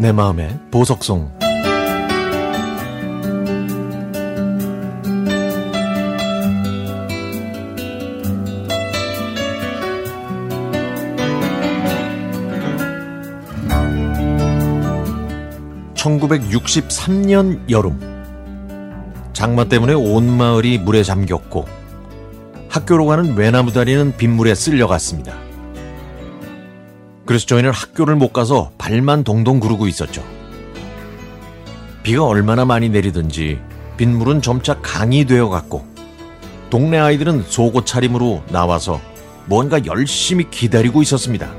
내 마음의 보석송 (1963년) 여름 장마 때문에 온 마을이 물에 잠겼고 학교로 가는 외나무 다리는 빗물에 쓸려갔습니다. 그래서 저희는 학교를 못 가서 발만 동동 구르고 있었죠. 비가 얼마나 많이 내리든지 빗물은 점차 강이 되어 갔고 동네 아이들은 속옷 차림으로 나와서 뭔가 열심히 기다리고 있었습니다.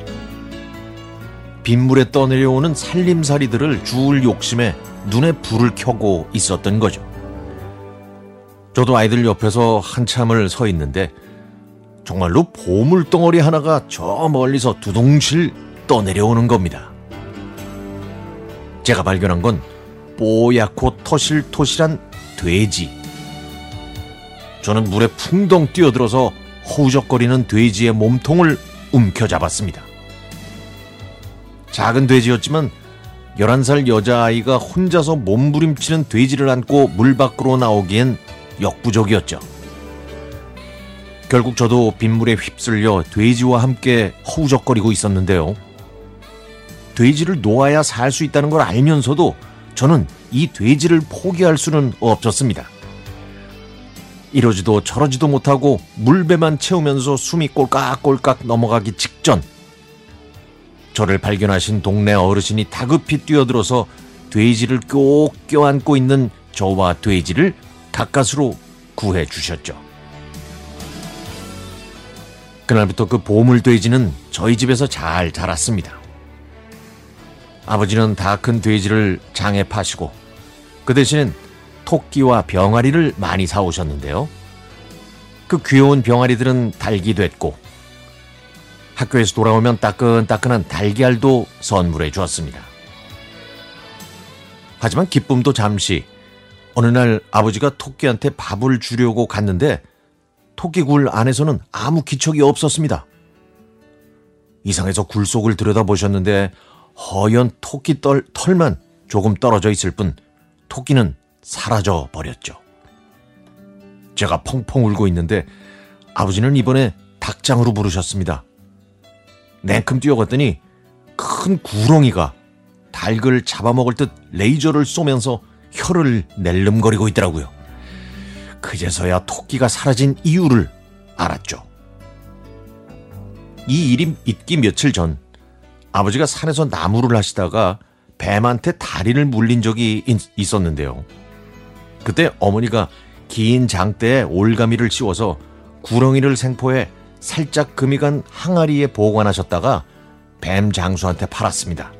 빗물에 떠내려오는 살림살이들을 주울 욕심에 눈에 불을 켜고 있었던 거죠. 저도 아이들 옆에서 한참을 서 있는데 정말로 보물덩어리 하나가 저 멀리서 두둥실 떠내려오는 겁니다. 제가 발견한 건 뽀얗고 토실토실한 돼지. 저는 물에 풍덩 뛰어들어서 허우적거리는 돼지의 몸통을 움켜잡았습니다. 작은 돼지였지만 11살 여자아이가 혼자서 몸부림치는 돼지를 안고 물 밖으로 나오기엔 역부족이었죠. 결국 저도 빗물에 휩쓸려 돼지와 함께 허우적거리고 있었는데요. 돼지를 놓아야 살 수 있다는 걸 알면서도 저는 이 돼지를 포기할 수는 없었습니다. 이러지도 저러지도 못하고 물배만 채우면서 숨이 꼴깍꼴깍 넘어가기 직전 저를 발견하신 동네 어르신이 다급히 뛰어들어서 돼지를 꼭 껴안고 있는 저와 돼지를 가까스로 구해 주셨죠. 그날부터 그 보물돼지는 저희 집에서 잘 자랐습니다. 아버지는 다 큰 돼지를 장에 파시고 그 대신 토끼와 병아리를 많이 사오셨는데요. 그 귀여운 병아리들은 달기 됐고 학교에서 돌아오면 따끈따끈한 달걀도 선물해 주었습니다. 하지만 기쁨도 잠시 어느 날 아버지가 토끼한테 밥을 주려고 갔는데 토끼굴 안에서는 아무 기척이 없었습니다. 이상해서 굴 속을 들여다보셨는데 허연 토끼 떨, 털만 조금 떨어져 있을 뿐 토끼는 사라져 버렸죠. 제가 펑펑 울고 있는데 아버지는 이번에 닭장으로 부르셨습니다. 냉큼 뛰어갔더니 큰 구렁이가 닭을 잡아먹을 듯 레이저를 쏘면서 혀를 낼름거리고 있더라고요. 그제서야 토끼가 사라진 이유를 알았죠. 이 일이 있기 며칠 전 아버지가 산에서 나무를 하시다가 뱀한테 다리를 물린 적이 있, 었는데요 그때 어머니가 긴 장대에 올가미를 씌워서 구렁이를 생포해 살짝 금이 간 항아리에 보관하셨다가 뱀 장수한테 팔았습니다.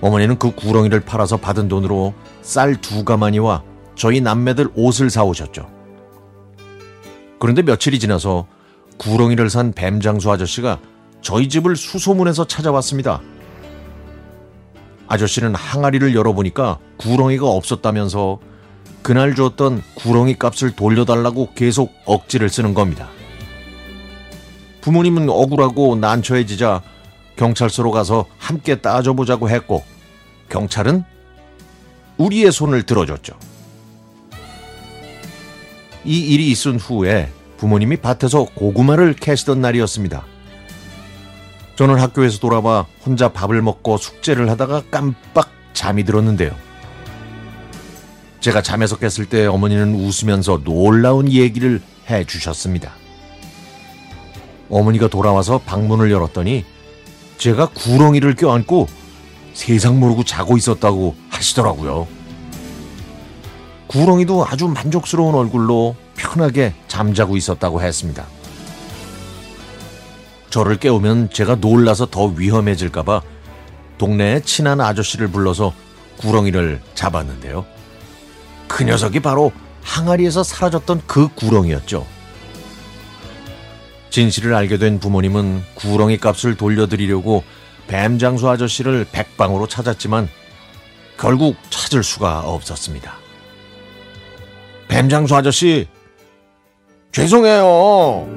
어머니는 그 구렁이를 팔아서 받은 돈으로 쌀 두 가마니와 저희 남매들 옷을 사오셨죠. 그런데 며칠이 지나서 구렁이를 산 뱀장수 아저씨가 저희 집을 수소문해서 찾아왔습니다. 아저씨는 항아리를 열어보니까 구렁이가 없었다면서 그날 줬던 구렁이 값을 돌려달라고 계속 억지를 쓰는 겁니다. 부모님은 억울하고 난처해지자 경찰서로 가서 함께 따져보자고 했고 경찰은 우리의 손을 들어줬죠. 이 일이 있은 후에 부모님이 밭에서 고구마를 캐시던 날이었습니다. 저는 학교에서 돌아와 혼자 밥을 먹고 숙제를 하다가 깜빡 잠이 들었는데요. 제가 잠에서 깼을 때 어머니는 웃으면서 놀라운 얘기를 해 주셨습니다. 어머니가 돌아와서 방문을 열었더니 제가 구렁이를 껴안고 세상 모르고 자고 있었다고 하시더라고요. 구렁이도 아주 만족스러운 얼굴로 편하게 잠자고 있었다고 했습니다. 저를 깨우면 제가 놀라서 더 위험해질까봐 동네에 친한 아저씨를 불러서 구렁이를 잡았는데요. 그 녀석이 바로 항아리에서 사라졌던 그 구렁이였죠. 진실을 알게 된 부모님은 구렁이 값을 돌려드리려고 뱀 장수 아저씨를 백방으로 찾았지만 결국 찾을 수가 없었습니다. 뱀장수 아저씨, 죄송해요.